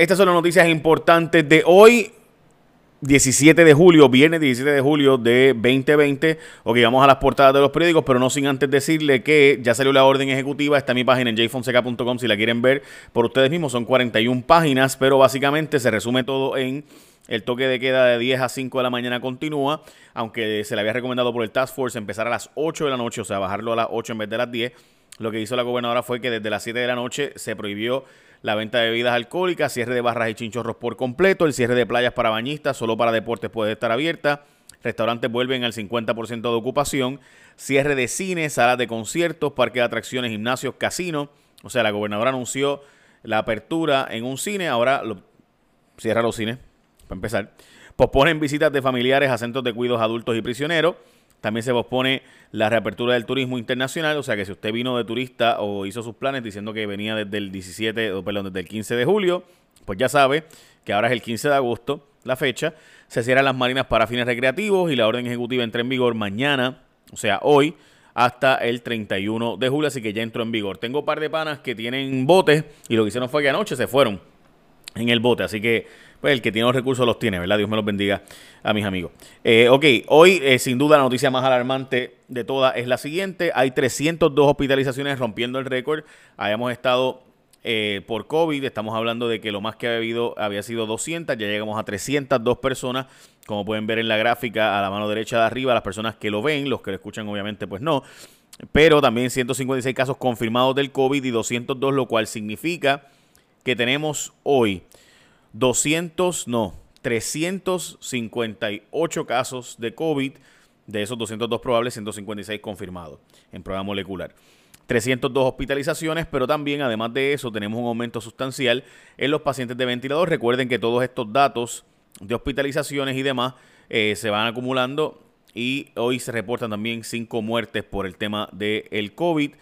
estas son las noticias importantes de hoy. 17 de julio, viernes 17 de julio de 2020. Ok, vamos a las portadas de los periódicos, pero no sin antes decirle que ya salió la orden ejecutiva. Está en mi página en jfonseca.com si la quieren ver por ustedes mismos. Son 41 páginas, pero básicamente se resume todo en el toque de queda de 10 a 5 de la mañana continúa, aunque se le había recomendado por el Task Force empezar a las 8 de la noche, o sea, bajarlo a las 8 en vez de las 10. Lo que hizo la gobernadora fue que desde las 7 de la noche se prohibió la venta de bebidas alcohólicas, cierre de barras y chinchorros por completo, el cierre de playas para bañistas, solo para deportes puede estar abierta, restaurantes vuelven al 50% de ocupación, cierre de cines, salas de conciertos, parques de atracciones, gimnasios, casinos. O sea, la gobernadora anunció la apertura en un cine, ahora lo, cierra los cines, para empezar. Posponen visitas de familiares a centros de cuidados adultos y prisioneros. También se pospone la reapertura del turismo internacional, o sea que si usted vino de turista o hizo sus planes diciendo que venía desde el 17, o perdón, desde el 15 de julio, pues ya sabe que ahora es el 15 de agosto la fecha. Se cierran las marinas para fines recreativos y la orden ejecutiva entra en vigor mañana, o sea, hoy, hasta el 31 de julio, así que ya entró en vigor. Tengo un par de panas que tienen botes y lo que hicieron fue que anoche se fueron en el bote, así que pues el que tiene los recursos los tiene, ¿verdad? Dios me los bendiga a mis amigos. Eh, ok, hoy eh, sin duda la noticia más alarmante de todas es la siguiente. Hay 302 hospitalizaciones rompiendo el récord. Habíamos estado eh, por COVID, estamos hablando de que lo más que había habido había sido 200, ya llegamos a 302 personas, como pueden ver en la gráfica a la mano derecha de arriba, las personas que lo ven, los que lo escuchan obviamente pues no, pero también 156 casos confirmados del COVID y 202, lo cual significa que tenemos hoy 200, no, 358 casos de COVID, de esos 202 probables, 156 confirmados en prueba molecular. 302 hospitalizaciones, pero también, además de eso, tenemos un aumento sustancial en los pacientes de ventilador. Recuerden que todos estos datos de hospitalizaciones y demás eh, se van acumulando y hoy se reportan también 5 muertes por el tema del COVID.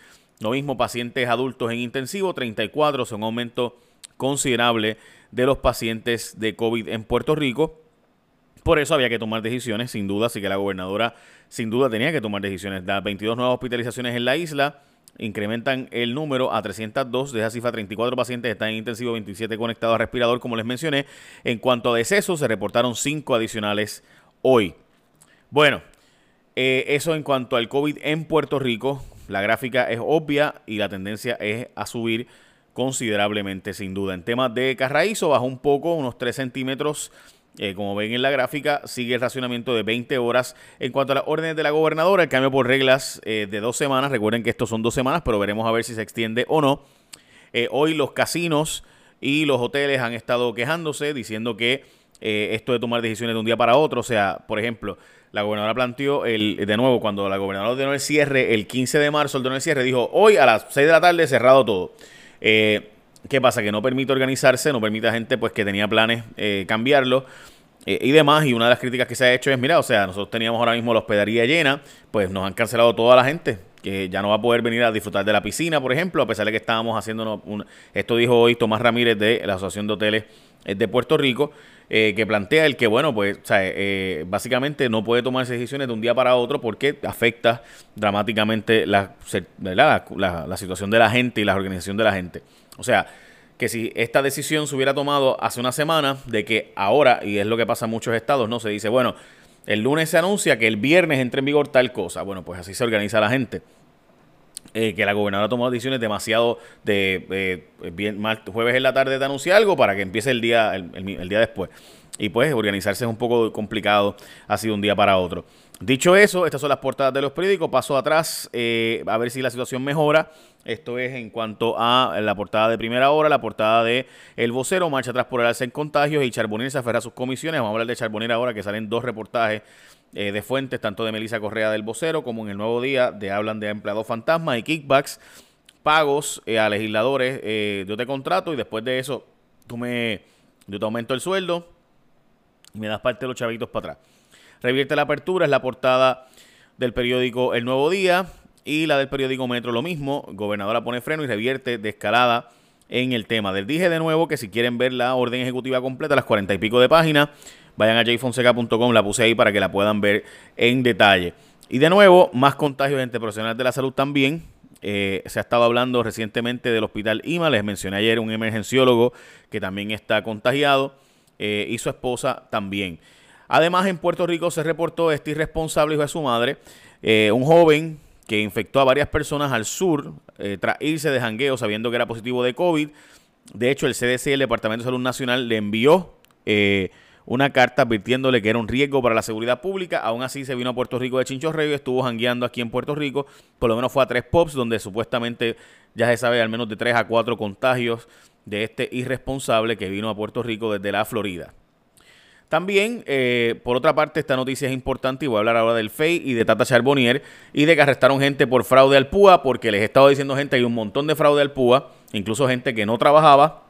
Lo mismo pacientes adultos en intensivo, 34, son aumento considerable de los pacientes de COVID en Puerto Rico. Por eso había que tomar decisiones, sin duda, así que la gobernadora sin duda tenía que tomar decisiones. Las 22 nuevas hospitalizaciones en la isla incrementan el número a 302, de esa cifra 34 pacientes están en intensivo, 27 conectados a respirador, como les mencioné. En cuanto a decesos, se reportaron 5 adicionales hoy. Bueno, eh, eso en cuanto al COVID en Puerto Rico, la gráfica es obvia y la tendencia es a subir considerablemente, sin duda. En temas de Carraízo, bajó un poco, unos 3 centímetros. Eh, como ven en la gráfica, sigue el racionamiento de 20 horas. En cuanto a las órdenes de la gobernadora, el cambio por reglas eh, de dos semanas. Recuerden que estos son dos semanas, pero veremos a ver si se extiende o no. Eh, hoy los casinos y los hoteles han estado quejándose, diciendo que esto de tomar decisiones de un día para otro, o sea, por ejemplo, la gobernadora planteó el, de nuevo, cuando la gobernadora ordenó el cierre, el 15 de marzo ordenó el cierre, dijo, hoy a las 6 de la tarde cerrado todo. Eh, ¿Qué pasa? Que no permite organizarse, no permite a gente pues que tenía planes eh, cambiarlo eh, y demás. Y una de las críticas que se ha hecho es, mira, o sea, nosotros teníamos ahora mismo la hospedería llena, pues nos han cancelado toda la gente que ya no va a poder venir a disfrutar de la piscina, por ejemplo, a pesar de que estábamos haciendo un, esto dijo hoy Tomás Ramírez de la Asociación de Hoteles eh, de Puerto Rico, eh, que plantea el que, bueno, pues, o sea, eh, básicamente no puede tomar decisiones de un día para otro porque afecta dramáticamente la, la, la, situación de la gente y la organización de la gente. O sea, que si esta decisión se hubiera tomado hace una semana, de que ahora, y es lo que pasa en muchos estados, ¿no? Se dice, bueno, el lunes se anuncia que el viernes entre en vigor tal cosa. Bueno, pues así se organiza la gente. Eh, que la gobernadora ha tomado decisiones demasiado de bien, jueves en la tarde de anunciar algo para que empiece el día, el, día después. Y pues organizarse es un poco complicado, ha sido un día para otro. Dicho eso, estas son las portadas de los periódicos. Paso atrás eh, a ver si la situación mejora. Esto es en cuanto a la portada de primera hora, la portada de El Vocero, marcha atrás por el alza en contagios y Charbonnier se aferra a sus comisiones. Vamos a hablar de Charbonnier ahora, que salen dos reportajes eh, de fuentes, tanto de Melissa Correa del Vocero como en el Nuevo Día, de hablan de empleados fantasmas y kickbacks, pagos eh, a legisladores. Eh, yo te contrato y después de eso tú me, yo te aumento el sueldo y me das parte de los chavitos para atrás. Revierte la apertura, es la portada del periódico El Nuevo Día y la del periódico Metro lo mismo. Gobernadora pone freno y revierte de escalada en el tema. Les dije de nuevo que si quieren ver la orden ejecutiva completa, las cuarenta y pico de páginas, Vayan a jfonseca.com, la puse ahí para que la puedan ver en detalle. Y de nuevo, más contagios entre profesionales de la salud también. Eh, se ha estado hablando recientemente del hospital IMA, les mencioné ayer un emergenciólogo que también está contagiado eh, y su esposa también. Además, en Puerto Rico se reportó este irresponsable hijo de su madre, eh, un joven que infectó a varias personas al sur tras irse de jangueo sabiendo que era positivo de COVID. De hecho, el CDC, el Departamento de Salud Nacional, le envió una carta advirtiéndole que era un riesgo para la seguridad pública. Aún así se vino a Puerto Rico de Chinchorreo y estuvo jangueando aquí en Puerto Rico. Por lo menos fue a tres pops donde supuestamente ya se sabe al menos de tres a cuatro contagios de este irresponsable que vino a Puerto Rico desde la Florida. También, eh, por otra parte, esta noticia es importante y voy a hablar ahora del FEI y de Tata Charbonnier y de que arrestaron gente por fraude al PUA, porque les he estado diciendo gente, hay un montón de fraude al PUA, incluso gente que no trabajaba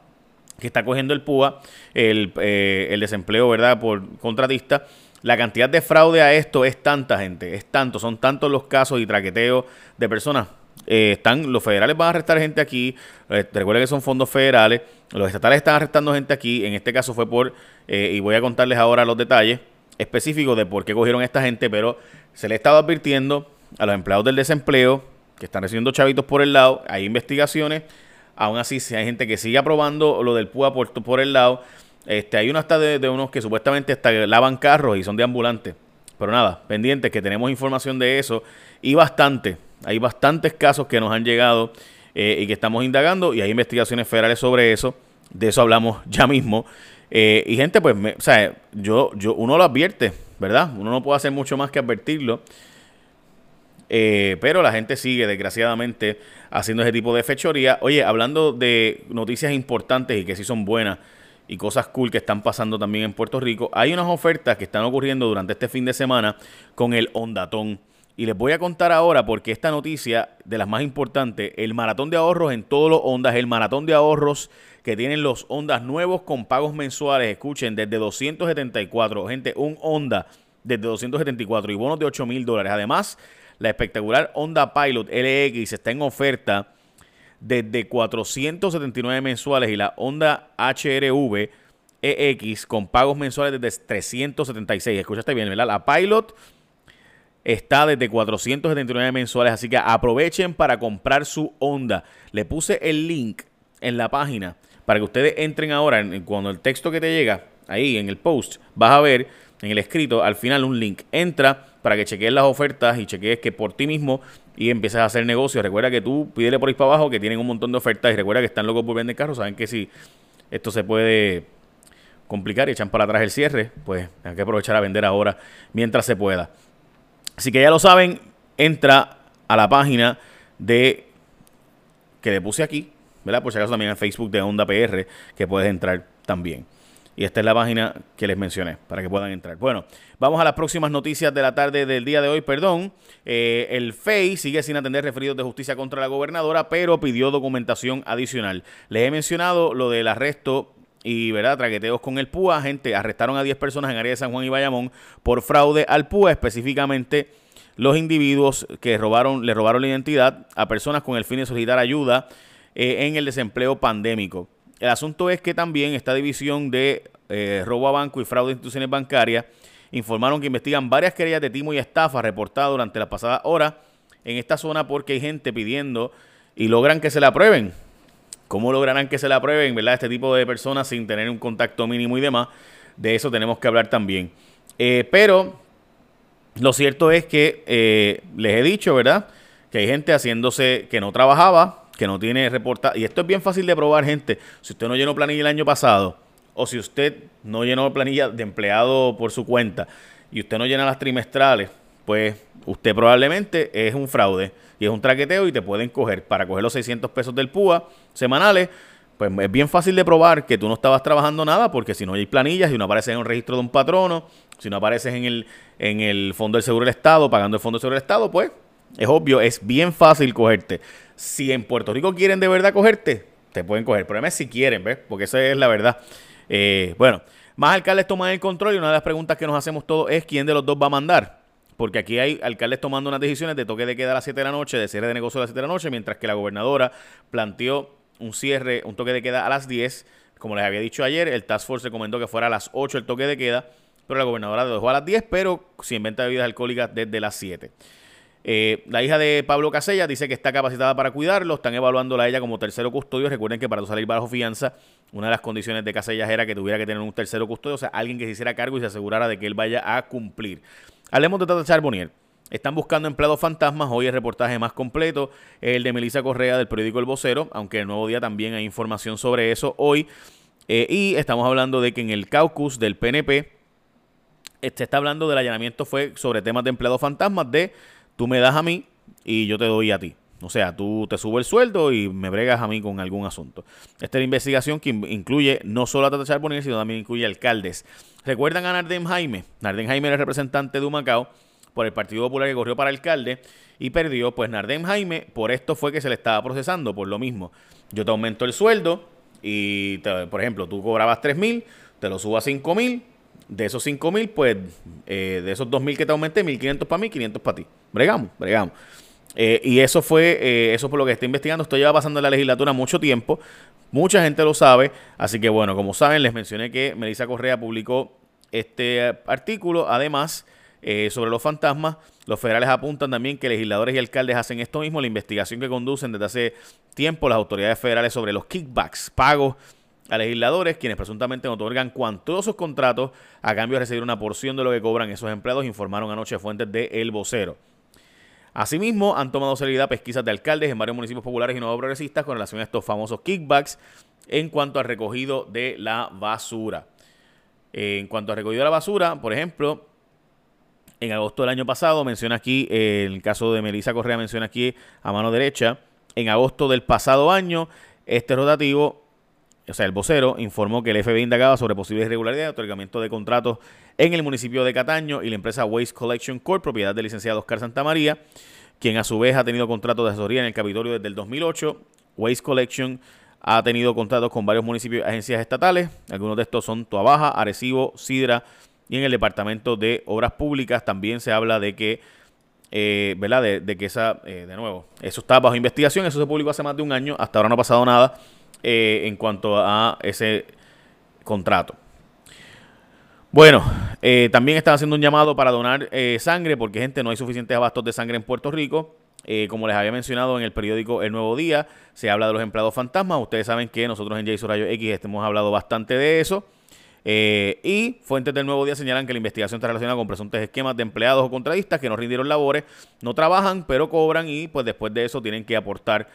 que está cogiendo el PUA, eh, el, desempleo, ¿verdad?, por contratista. La cantidad de fraude a esto es tanta, gente, es tanto, son tantos los casos y traqueteos de personas. Eh, están, los federales van a arrestar gente aquí, eh, recuerden que son fondos federales, los estatales están arrestando gente aquí, en este caso fue por, y voy a contarles ahora los detalles específicos de por qué cogieron a esta gente, pero se le ha estado advirtiendo a los empleados del desempleo que están recibiendo chavitos por el lado, hay investigaciones, Aún así, si hay gente que sigue aprobando lo del PUA por, por el lado, este, hay uno hasta de, unos que supuestamente hasta lavan carros y son de ambulantes. Pero nada, pendientes que tenemos información de eso y bastante. Hay bastantes casos que nos han llegado eh, y que estamos indagando y hay investigaciones federales sobre eso. De eso hablamos ya mismo. Eh, y gente, pues, o sea, yo, yo, uno lo advierte, ¿verdad? Uno no puede hacer mucho más que advertirlo. Eh, pero la gente sigue, desgraciadamente, haciendo ese tipo de fechoría. Oye, hablando de noticias importantes y que sí son buenas y cosas cool que están pasando también en Puerto Rico, hay unas ofertas que están ocurriendo durante este fin de semana con el Ondatón. Y les voy a contar ahora porque esta noticia de las más importantes, el maratón de ahorros en todos los ondas, el maratón de ahorros que tienen los ondas nuevos con pagos mensuales, escuchen, desde 274, gente, un onda desde 274 y bonos de 8 mil dólares. Además, la espectacular Honda Pilot LX está en oferta desde 479 mensuales y la Honda HRV EX con pagos mensuales desde 376. Escuchaste bien, ¿verdad? La Pilot está desde 479 mensuales, así que aprovechen para comprar su Honda. Le puse el link en la página para que ustedes entren ahora, cuando el texto que te llega, ahí en el post, vas a ver en el escrito, al final un link. Entra para que chequees las ofertas y chequees que por ti mismo y empieces a hacer negocios. Recuerda que tú pídele por ahí para abajo que tienen un montón de ofertas y recuerda que están locos por vender carros. Saben que si esto se puede complicar y echan para atrás el cierre, pues hay que aprovechar a vender ahora mientras se pueda. Así que ya lo saben, entra a la página de que le puse aquí, ¿verdad? Por si acaso también en Facebook de Onda PR, que puedes entrar también. Y esta es la página que les mencioné para que puedan entrar. Bueno, vamos a las próximas noticias de la tarde del día de hoy. Perdón, eh, el FEI sigue sin atender referidos de justicia contra la gobernadora, pero pidió documentación adicional. Les he mencionado lo del arresto y verdad traqueteos con el PUA. Gente, arrestaron a 10 personas en área de San Juan y Bayamón por fraude al PUA, específicamente los individuos que robaron, le robaron la identidad a personas con el fin de solicitar ayuda eh, en el desempleo pandémico. El asunto es que también esta división de eh, robo a banco y fraude a instituciones bancarias informaron que investigan varias querellas de timo y estafa reportadas durante la pasada hora en esta zona porque hay gente pidiendo y logran que se la aprueben. ¿Cómo lograrán que se la aprueben, verdad? Este tipo de personas sin tener un contacto mínimo y demás. De eso tenemos que hablar también. Eh, pero lo cierto es que eh, les he dicho, ¿verdad? Que hay gente haciéndose que no trabajaba, que no tiene reportado. Y esto es bien fácil de probar, gente. Si usted no llenó planilla el año pasado, o si usted no llenó planilla de empleado por su cuenta, y usted no llena las trimestrales, pues usted probablemente es un fraude y es un traqueteo y te pueden coger para coger los 600 pesos del PUA semanales. Pues es bien fácil de probar que tú no estabas trabajando nada porque si no hay planillas, si no apareces en un registro de un patrono, si no apareces en el, en el Fondo del Seguro del Estado, pagando el Fondo del Seguro del Estado, pues es obvio, es bien fácil cogerte. Si en Puerto Rico quieren de verdad cogerte, te pueden coger. El problema es si quieren, ¿ves? Porque esa es la verdad. Eh, bueno, más alcaldes toman el control y una de las preguntas que nos hacemos todos es quién de los dos va a mandar. Porque aquí hay alcaldes tomando unas decisiones de toque de queda a las 7 de la noche, de cierre de negocio a las 7 de la noche, mientras que la gobernadora planteó un cierre, un toque de queda a las 10. Como les había dicho ayer, el Task Force recomendó que fuera a las 8 el toque de queda, pero la gobernadora lo dejó a las 10, pero sin venta de bebidas alcohólicas desde las 7. Eh, la hija de Pablo Casella dice que está capacitada para cuidarlo, están evaluándola a ella como tercero custodio. Recuerden que para salir bajo fianza, una de las condiciones de Casellas era que tuviera que tener un tercero custodio, o sea, alguien que se hiciera cargo y se asegurara de que él vaya a cumplir. Hablemos de Tata Charbonnier. Están buscando empleados fantasmas. Hoy el reportaje más completo el de Melissa Correa del periódico El Vocero, aunque el nuevo día también hay información sobre eso hoy. Eh, y estamos hablando de que en el caucus del PNP se está hablando del allanamiento fue sobre temas de empleados fantasmas de tú me das a mí y yo te doy a ti. O sea, tú te subo el sueldo y me bregas a mí con algún asunto. Esta es la investigación que incluye no solo a Tata Charbonnier, sino también incluye alcaldes. ¿Recuerdan a Nardem Jaime? Nardem Jaime era el representante de Humacao por el Partido Popular que corrió para alcalde y perdió. Pues Nardem Jaime, por esto fue que se le estaba procesando, por lo mismo. Yo te aumento el sueldo y, por ejemplo, tú cobrabas 3 mil, te lo subo a 5 mil de esos 5 mil, pues eh, de esos 2 mil que te aumenté, 1.500 para mí, 500 para ti. Bregamos, bregamos. Eh, y eso fue, eh, eso por lo que está investigando. Esto lleva pasando en la legislatura mucho tiempo. Mucha gente lo sabe. Así que bueno, como saben, les mencioné que Melissa Correa publicó este artículo. Además, sobre los fantasmas, los federales apuntan también que legisladores y alcaldes hacen esto mismo. La investigación que conducen desde hace tiempo las autoridades federales sobre los kickbacks, pagos a legisladores quienes presuntamente otorgan cuantosos contratos a cambio de recibir una porción de lo que cobran esos empleados, informaron anoche fuentes de El Vocero. Asimismo, han tomado seriedad pesquisas de alcaldes en varios municipios populares y no progresistas con relación a estos famosos kickbacks en cuanto al recogido de la basura. En cuanto al recogido de la basura, por ejemplo, en agosto del año pasado, menciona aquí, el caso de Melissa Correa menciona aquí a mano derecha, en agosto del pasado año, este rotativo o sea, el vocero informó que el FBI indagaba sobre posibles irregularidades de otorgamiento de contratos en el municipio de Cataño y la empresa Waste Collection Corp, propiedad del licenciado Oscar Santamaría, quien a su vez ha tenido contratos de asesoría en el Capitolio desde el 2008. Waste Collection ha tenido contratos con varios municipios y agencias estatales. Algunos de estos son Tuabaja, Arecibo, Sidra y en el Departamento de Obras Públicas también se habla de que, eh, ¿verdad? De, que esa, eh, de nuevo, eso está bajo investigación, eso se publicó hace más de un año, hasta ahora no ha pasado nada. Eh, en cuanto a ese contrato. Bueno, eh, también están haciendo un llamado para donar eh, sangre porque, gente, no hay suficientes abastos de sangre en Puerto Rico. como les había mencionado en el periódico El Nuevo Día, se habla de los empleados fantasmas. Ustedes saben que nosotros en Jason Rayo X hemos hablado bastante de eso. y fuentes del Nuevo Día señalan que la investigación está relacionada con presuntos esquemas de empleados o contratistas que no rindieron labores, no trabajan, pero cobran y pues después de eso tienen que aportar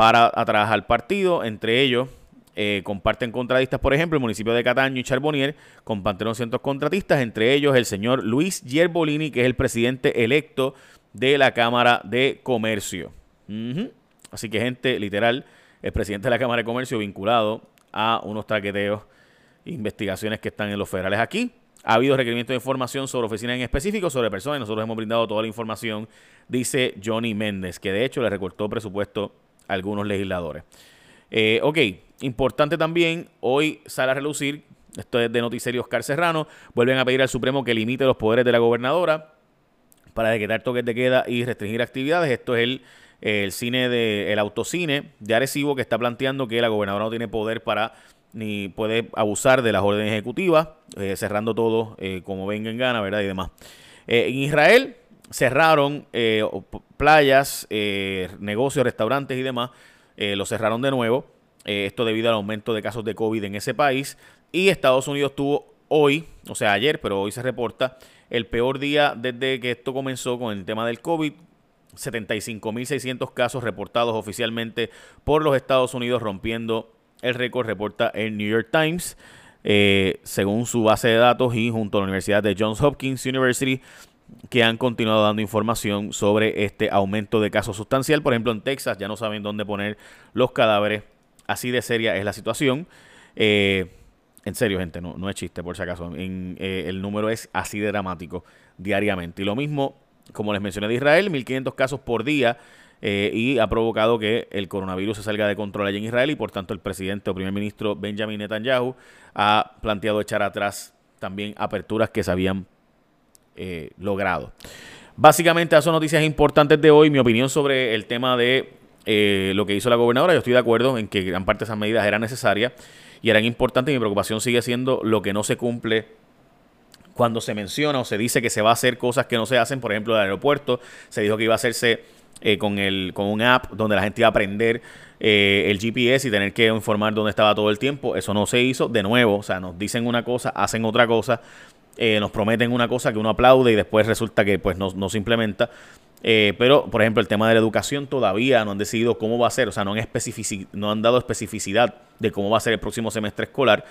para trabajar al partido. Entre ellos eh, comparten contratistas, por ejemplo, el municipio de Cataño y Charbonier compartieron cientos contratistas, entre ellos el señor Luis Yerbolini, que es el presidente electo de la Cámara de Comercio. Así que, gente, literal, el presidente de la Cámara de Comercio vinculado a unos traqueteos, investigaciones que están en los federales aquí. Ha habido requerimientos de información sobre oficinas en específico, sobre personas, nosotros hemos brindado toda la información, dice Johnny Méndez, que de hecho le recortó presupuesto algunos legisladores. Eh, ok, importante también, hoy sale a relucir, esto es de Noticiero Oscar Serrano, vuelven a pedir al Supremo que limite los poderes de la gobernadora para decretar toques de queda y restringir actividades. Esto es el, el cine de, el autocine de Arecibo que está planteando que la gobernadora no tiene poder para ni puede abusar de las órdenes ejecutivas, eh, cerrando todo eh, como venga en gana, ¿verdad? Y demás. en Israel, cerraron eh, playas, eh, negocios, restaurantes y demás, eh, lo cerraron de nuevo. esto debido al aumento de casos de COVID en ese país. Y Estados Unidos tuvo hoy, o sea, ayer, pero hoy se reporta el peor día desde que esto comenzó con el tema del COVID. 75.600 casos reportados oficialmente por los Estados Unidos, rompiendo el récord, reporta el New York Times. según su base de datos y junto a la Universidad de Johns Hopkins University, que han continuado dando información sobre este aumento de casos sustancial. Por ejemplo, en Texas ya no saben dónde poner los cadáveres. Así de seria es la situación. Eh, en serio, gente, no, no es chiste por si acaso. Eh, el número es así de dramático diariamente. Y lo mismo, como les mencioné de Israel, 1.500 casos por día. Eh, y ha provocado que el coronavirus se salga de control allí en Israel y por tanto el presidente o primer ministro Benjamin Netanyahu ha planteado echar atrás también aperturas que se habían eh, logrado. Básicamente, esas son noticias importantes de hoy. Mi opinión sobre el tema de eh, lo que hizo la gobernadora. Yo estoy de acuerdo en que gran parte de esas medidas eran necesarias y eran importantes. Mi preocupación sigue siendo lo que no se cumple cuando se menciona o se dice que se va a hacer cosas que no se hacen, por ejemplo, el aeropuerto, se dijo que iba a hacerse eh, con, el, con un app donde la gente iba a aprender eh, el GPS y tener que informar dónde estaba todo el tiempo. Eso no se hizo. De nuevo, o sea, nos dicen una cosa, hacen otra cosa, eh, nos prometen una cosa que uno aplaude y después resulta que pues no, no se implementa. pero, por ejemplo, el tema de la educación todavía no han decidido cómo va a ser, o sea, no han, no han dado especificidad de cómo va a ser el próximo semestre escolar.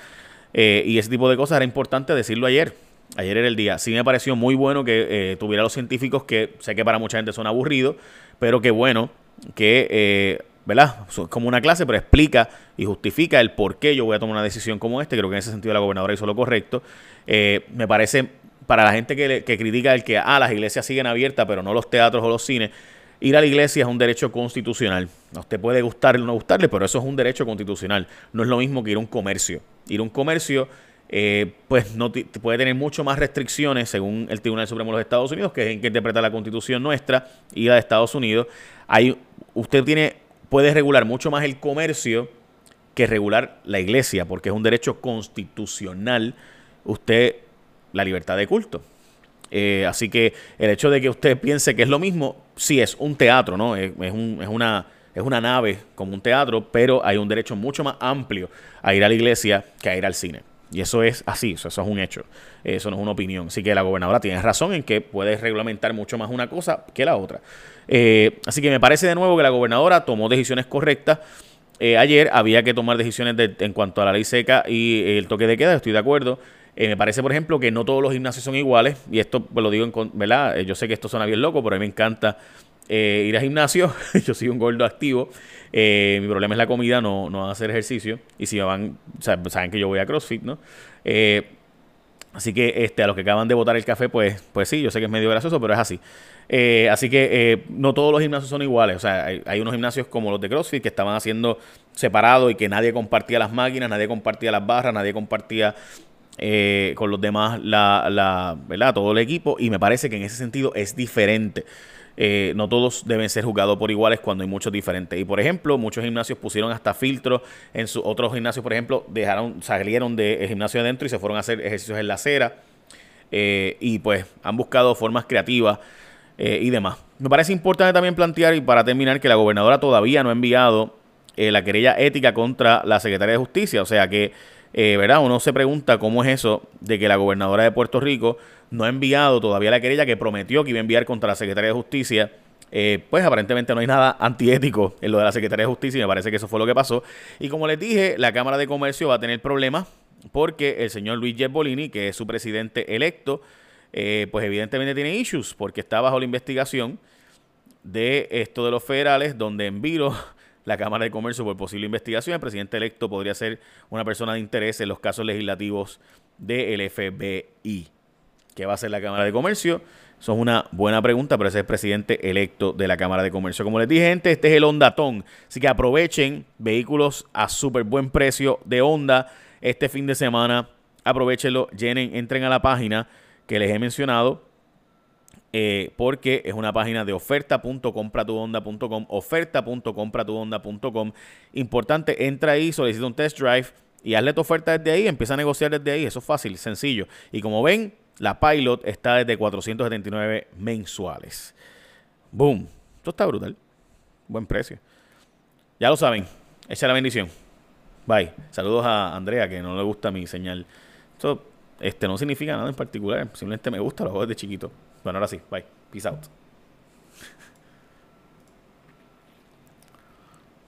y ese tipo de cosas era importante decirlo ayer. Ayer era el día. Sí me pareció muy bueno que tuviera los científicos, que sé que para mucha gente son aburridos, pero qué bueno que, eh, ¿verdad? Como una clase, pero explica y justifica el por qué yo voy a tomar una decisión como esta. Creo que en ese sentido la gobernadora hizo lo correcto. Eh, me parece, para la gente que, que critica el que, ah, las iglesias siguen abiertas, pero no los teatros o los cines, Ir a la iglesia es un derecho constitucional. A usted puede gustarle o no gustarle, pero eso es un derecho constitucional. No es lo mismo que ir a un comercio. Ir a un comercio eh, pues no puede tener mucho más restricciones según el Tribunal Supremo de los Estados Unidos, que es en que interpreta la constitución nuestra y la de Estados Unidos. Hay, usted tiene, puede regular mucho más el comercio que regular la iglesia, porque es un derecho constitucional usted la libertad de culto. Eh, así que el hecho de que usted piense que es lo mismo, sí es un teatro, ¿no? Es, es, una, es una nave como un teatro, pero hay un derecho mucho más amplio a ir a la iglesia que a ir al cine. Y eso es así, eso, es un hecho, eso no es una opinión. Así que la gobernadora tiene razón en que puede reglamentar mucho más una cosa que la otra. Eh, así que me parece de nuevo que la gobernadora tomó decisiones correctas. Eh, ayer había que tomar decisiones en cuanto a la ley seca y el toque de queda, estoy de acuerdo. Eh, me parece, por ejemplo, que no todos los gimnasios son iguales, y esto pues, lo digo en, ¿verdad? Yo sé que esto suena bien loco, pero a mí me encanta ir al gimnasio. Yo soy un gordo activo. Eh, mi problema es la comida, no, no hacer ejercicio. Y si me van, saben que yo voy a CrossFit, ¿no? Eh, así que este, a los que acaban de votar el café, pues, pues sí, yo sé que es medio gracioso, pero es así. Eh, así que no todos los gimnasios son iguales. O sea, hay, unos gimnasios como los de CrossFit que estaban haciendo separado y que nadie compartía las máquinas, nadie compartía las barras, nadie compartía con los demás la, la, ¿verdad? todo el equipo. Y me parece que en ese sentido es diferente. Eh, no todos deben ser juzgados por iguales cuando hay muchos diferentes. Y por ejemplo, muchos gimnasios pusieron hasta filtros en sus otros gimnasios, por ejemplo, dejaron, salieron del gimnasio adentro y se fueron a hacer ejercicios en la acera. Eh, y pues han buscado formas creativas eh, y demás. Me parece importante también plantear, y para terminar, que la gobernadora todavía no ha enviado la querella ética contra la secretaria de Justicia. O sea que, ¿verdad? Uno se pregunta cómo es eso de que la gobernadora de Puerto Rico no ha enviado todavía la querella que prometió que iba a enviar contra la Secretaría de Justicia. Eh, pues aparentemente no hay nada antiético en lo de la Secretaría de Justicia y me parece que eso fue lo que pasó. Y como les dije, la Cámara de Comercio va a tener problemas porque el señor Luis Bolini, que es su presidente electo, eh, pues evidentemente tiene issues porque está bajo la investigación de esto de los federales, donde en la Cámara de Comercio por posible investigación, el presidente electo podría ser una persona de interés en los casos legislativos del FBI. ¿Qué va a hacer la Cámara de Comercio? Eso es una buena pregunta, pero ese es el presidente electo de la Cámara de Comercio. Como les dije, gente, este es el Hondatón. Así que aprovechen vehículos a súper buen precio de Honda este fin de semana. Aprovechenlo, llenen, entren a la página que les he mencionado. Eh, porque es una página de oferta.compratuhonda.com oferta.compratuhonda.com importante, entra ahí, solicita un test drive y hazle tu oferta desde ahí, empieza a negociar desde ahí, eso es fácil, sencillo y como ven, la Pilot está desde 479 mensuales. Boom. Esto está brutal. Buen precio. Ya lo saben. Echa la bendición. Bye. Saludos a Andrea, que no le gusta mi señal. Esto este, no significa nada en particular. Simplemente me gusta, lo hago desde chiquito. Bueno, ahora sí. Bye. Peace out.